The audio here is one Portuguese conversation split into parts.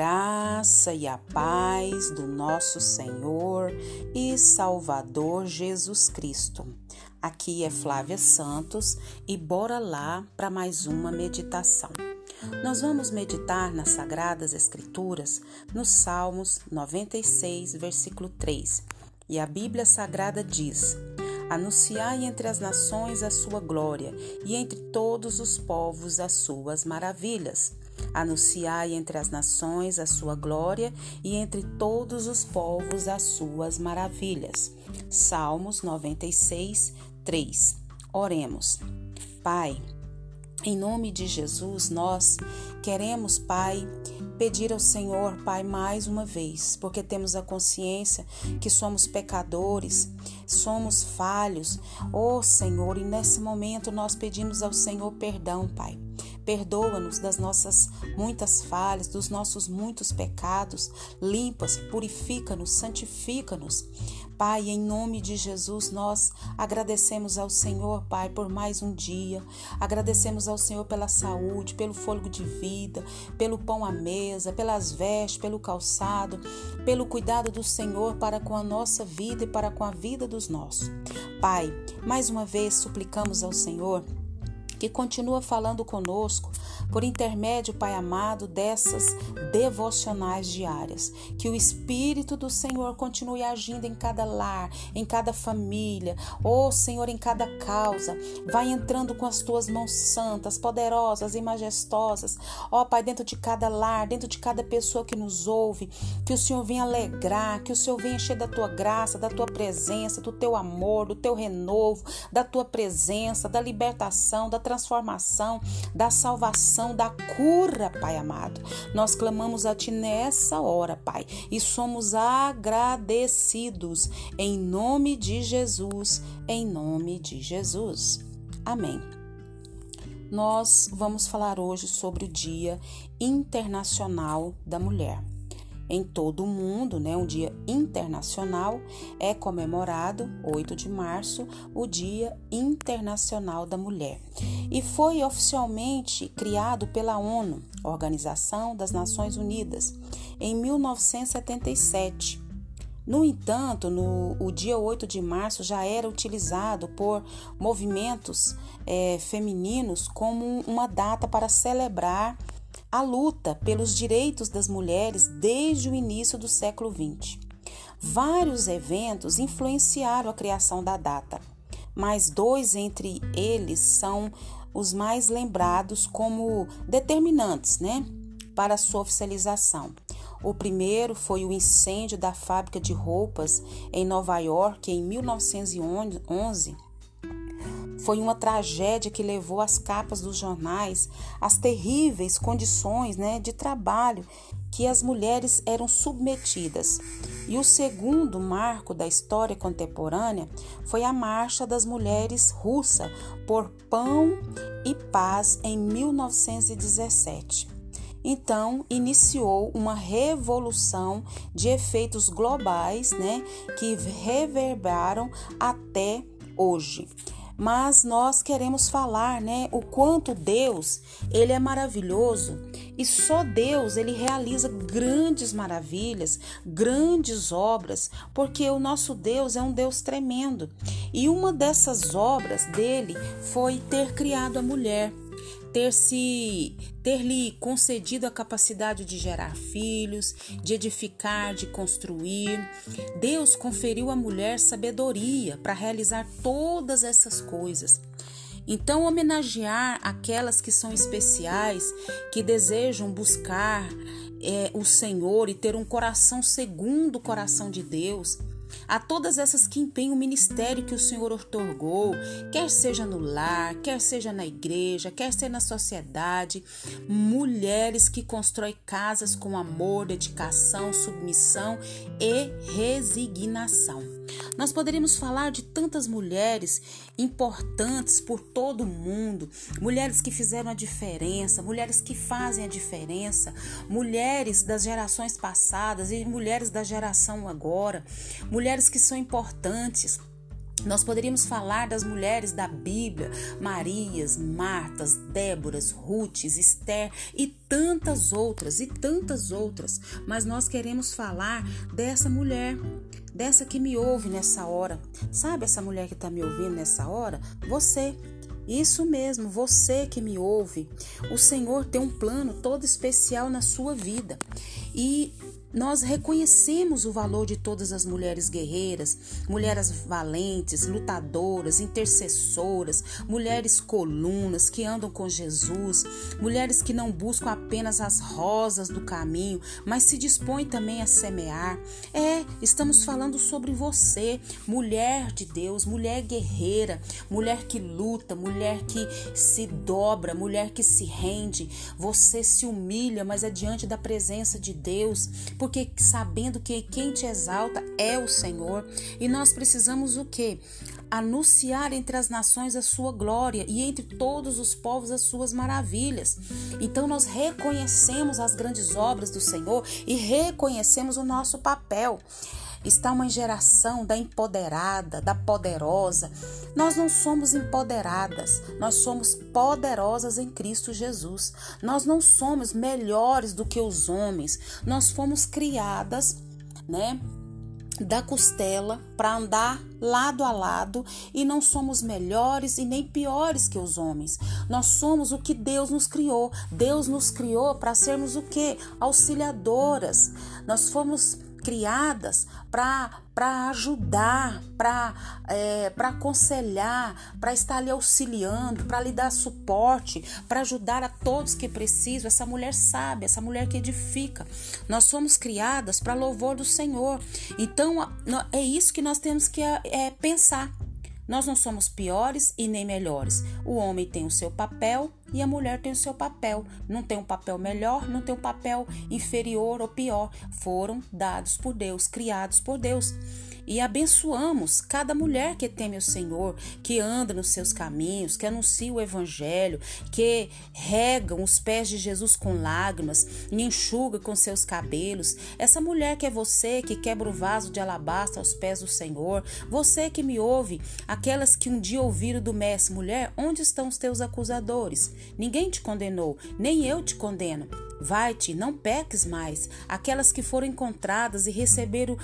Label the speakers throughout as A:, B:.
A: graça e a paz do nosso Senhor e Salvador Jesus Cristo. Aqui é Flávia Santos e bora lá para mais uma meditação. Nós vamos meditar nas Sagradas Escrituras nos Salmos 96, versículo 3. E a Bíblia Sagrada diz: Anunciai entre as nações a sua glória e entre todos os povos as suas maravilhas. Anunciai entre as nações a sua glória e entre todos os povos as suas maravilhas. Salmos 96, 3. Oremos. Pai, em nome de Jesus, nós queremos, Pai, pedir ao Senhor, Pai, mais uma vez, porque temos a consciência que somos pecadores, somos falhos. Oh, Senhor, e nesse momento nós pedimos ao Senhor perdão, Pai. Perdoa-nos das nossas muitas falhas, dos nossos muitos pecados. Limpa-nos, purifica-nos, santifica-nos. Pai, em nome de Jesus, nós agradecemos ao Senhor, Pai, por mais um dia. Agradecemos ao Senhor pela saúde, pelo fôlego de vida, pelo pão à mesa, pelas vestes, pelo calçado, pelo cuidado do Senhor para com a nossa vida e para com a vida dos nossos. Pai, mais uma vez suplicamos ao Senhor que continua falando conosco por intermédio, Pai amado, dessas devocionais diárias. Que o Espírito do Senhor continue agindo em cada lar, em cada família, ou oh, Senhor, em cada causa. Vai entrando com as tuas mãos santas, poderosas e majestosas, ó oh, Pai, dentro de cada lar, dentro de cada pessoa que nos ouve. Que o Senhor venha alegrar, que o Senhor venha encher da tua graça, da tua presença, do teu amor, do teu renovo, da tua presença, da libertação, da transformação, da salvação, da cura, Pai amado. Nós clamamos a Ti nessa hora, Pai, e somos agradecidos em nome de Jesus, em nome de Jesus. Amém. Nós vamos falar hoje sobre o Dia Internacional da Mulher em todo o mundo, né, um dia internacional, é comemorado, 8 de março, o Dia Internacional da Mulher. E foi oficialmente criado pela ONU, Organização das Nações Unidas, em 1977. No entanto, no, o dia 8 de março já era utilizado por movimentos é, femininos como uma data para celebrar a luta pelos direitos das mulheres desde o início do século XX. Vários eventos influenciaram a criação da data, mas dois entre eles são os mais lembrados como determinantes né, para sua oficialização. O primeiro foi o incêndio da fábrica de roupas em Nova York em 1911 foi uma tragédia que levou as capas dos jornais às terríveis condições né, de trabalho que as mulheres eram submetidas. E o segundo marco da história contemporânea foi a Marcha das Mulheres Russa por Pão e Paz em 1917. Então, iniciou uma revolução de efeitos globais, né, que reverberaram até hoje mas nós queremos falar, né, o quanto Deus, ele é maravilhoso e só Deus, ele realiza grandes maravilhas, grandes obras, porque o nosso Deus é um Deus tremendo. E uma dessas obras dele foi ter criado a mulher ter se ter lhe concedido a capacidade de gerar filhos, de edificar, de construir. Deus conferiu à mulher sabedoria para realizar todas essas coisas. Então, homenagear aquelas que são especiais, que desejam buscar é, o Senhor e ter um coração segundo o coração de Deus, a todas essas que empenham o ministério que o Senhor otorgou, quer seja no lar, quer seja na igreja, quer seja na sociedade, mulheres que constroem casas com amor, dedicação, submissão e resignação. Nós poderíamos falar de tantas mulheres importantes por todo o mundo, mulheres que fizeram a diferença, mulheres que fazem a diferença, mulheres das gerações passadas e mulheres da geração agora, mulheres que são importantes Nós poderíamos falar das mulheres da Bíblia, Marias, Martas, Déboras, Rutes, Esther e tantas outras, e tantas outras, mas nós queremos falar dessa mulher, dessa que me ouve nessa hora. Sabe essa mulher que está me ouvindo nessa hora? Você. Isso mesmo, você que me ouve. O Senhor tem um plano todo especial na sua vida. E nós reconhecemos o valor de todas as mulheres guerreiras, mulheres valentes, lutadoras, intercessoras, mulheres colunas que andam com Jesus, mulheres que não buscam apenas as rosas do caminho, mas se dispõem também a semear. É, estamos falando sobre você, mulher de Deus, mulher guerreira, mulher que luta, mulher que se dobra, mulher que se rende. Você se humilha, mas é diante da presença de Deus porque sabendo que quem te exalta é o Senhor, e nós precisamos o quê? anunciar entre as nações a sua glória e entre todos os povos as suas maravilhas. Então nós reconhecemos as grandes obras do Senhor e reconhecemos o nosso papel. Está uma geração da empoderada, da poderosa. Nós não somos empoderadas, nós somos poderosas em Cristo Jesus. Nós não somos melhores do que os homens. Nós fomos criadas, né? da costela para andar lado a lado e não somos melhores e nem piores que os homens. Nós somos o que Deus nos criou. Deus nos criou para sermos o que? Auxiliadoras. Nós fomos criadas para ajudar, para é, aconselhar, para estar ali auxiliando, para lhe dar suporte, para ajudar a todos que precisam. Essa mulher sabe, essa mulher que edifica. Nós somos criadas para louvor do Senhor. Então é isso que nós temos que é, pensar. Nós não somos piores e nem melhores. O homem tem o seu papel e a mulher tem o seu papel. Não tem um papel melhor, não tem um papel inferior ou pior. Foram dados por Deus, criados por Deus e abençoamos cada mulher que teme o Senhor, que anda nos seus caminhos, que anuncia o Evangelho, que regam os pés de Jesus com lágrimas e enxuga com seus cabelos. Essa mulher que é você, que quebra o vaso de alabastro aos pés do Senhor, você que me ouve, aquelas que um dia ouviram do Mestre, mulher, onde estão os teus acusadores? Ninguém te condenou, nem eu te condeno. Vai-te, não peques mais. Aquelas que foram encontradas e receberam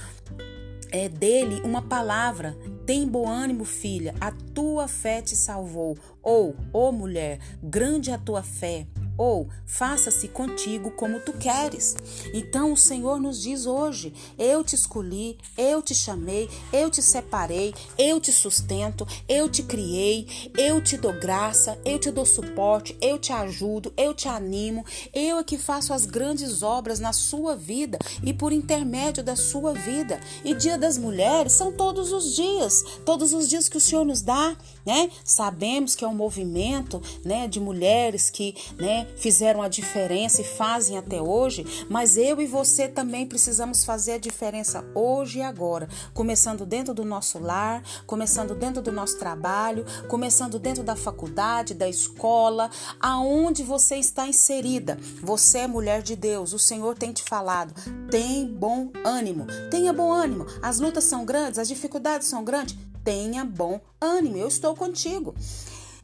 A: é, dele uma palavra. Tem bom ânimo, filha, a tua fé te salvou. Ou, ô oh, mulher, grande a tua fé, ou faça-se contigo como tu queres. Então o Senhor nos diz hoje: eu te escolhi, eu te chamei, eu te separei, eu te sustento, eu te criei, eu te dou graça, eu te dou suporte, eu te ajudo, eu te animo, eu é que faço as grandes obras na sua vida e por intermédio da sua vida. E Dia das Mulheres são todos os dias, todos os dias que o Senhor nos dá, né? Sabemos que é um movimento, né, de mulheres que, né, fizeram a diferença e fazem até hoje, mas eu e você também precisamos fazer a diferença hoje e agora, começando dentro do nosso lar, começando dentro do nosso trabalho, começando dentro da faculdade, da escola, aonde você está inserida. Você é mulher de Deus, o Senhor tem te falado. Tem bom ânimo. Tenha bom ânimo. As lutas são grandes, as dificuldades são grandes. Tenha bom ânimo. Eu estou contigo.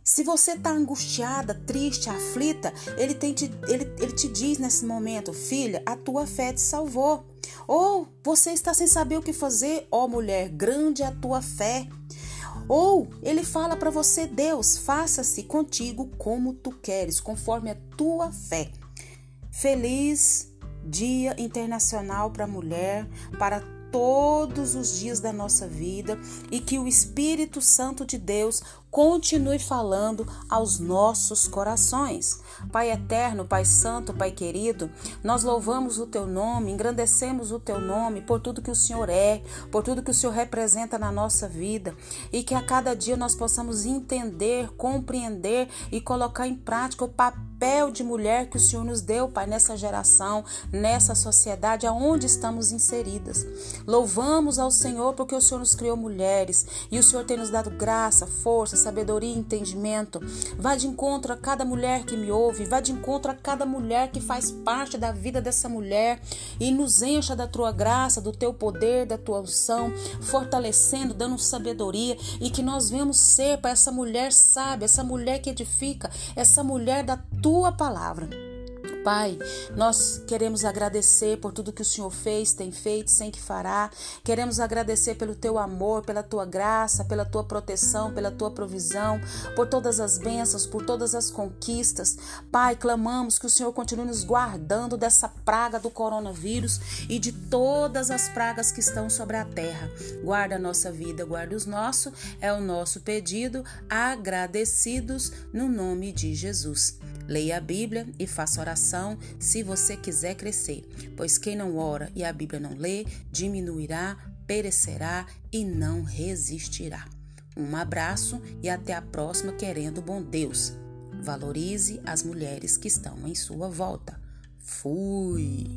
A: Se você está angustiada, triste, aflita, ele, tem te, ele, ele te diz nesse momento, filha, a tua fé te salvou. Ou você está sem saber o que fazer, ó oh, mulher, grande é a tua fé. Ou ele fala para você, Deus, faça-se contigo como tu queres, conforme a tua fé. Feliz Dia Internacional para a Mulher, para todos os dias da nossa vida e que o Espírito Santo de Deus continue falando aos nossos corações. Pai eterno, Pai santo, Pai querido, nós louvamos o teu nome, engrandecemos o teu nome por tudo que o Senhor é, por tudo que o Senhor representa na nossa vida e que a cada dia nós possamos entender, compreender e colocar em prática o papel papel de mulher que o Senhor nos deu, Pai, nessa geração, nessa sociedade aonde estamos inseridas. Louvamos ao Senhor porque o Senhor nos criou mulheres e o Senhor tem nos dado graça, força, sabedoria entendimento. Vá de encontro a cada mulher que me ouve, vá de encontro a cada mulher que faz parte da vida dessa mulher e nos encha da tua graça, do teu poder, da tua unção, fortalecendo, dando sabedoria e que nós venhamos ser para essa mulher sábia, essa mulher que edifica, essa mulher da tua palavra. Pai, nós queremos agradecer por tudo que o Senhor fez, tem feito, sem que fará. Queremos agradecer pelo teu amor, pela tua graça, pela tua proteção, pela tua provisão, por todas as bênçãos, por todas as conquistas. Pai, clamamos que o Senhor continue nos guardando dessa praga do coronavírus e de todas as pragas que estão sobre a terra. Guarda a nossa vida, guarda os nossos, é o nosso pedido, agradecidos no nome de Jesus. Leia a Bíblia e faça oração se você quiser crescer, pois quem não ora e a Bíblia não lê, diminuirá, perecerá e não resistirá. Um abraço e até a próxima, querendo bom Deus. Valorize as mulheres que estão em sua volta. Fui!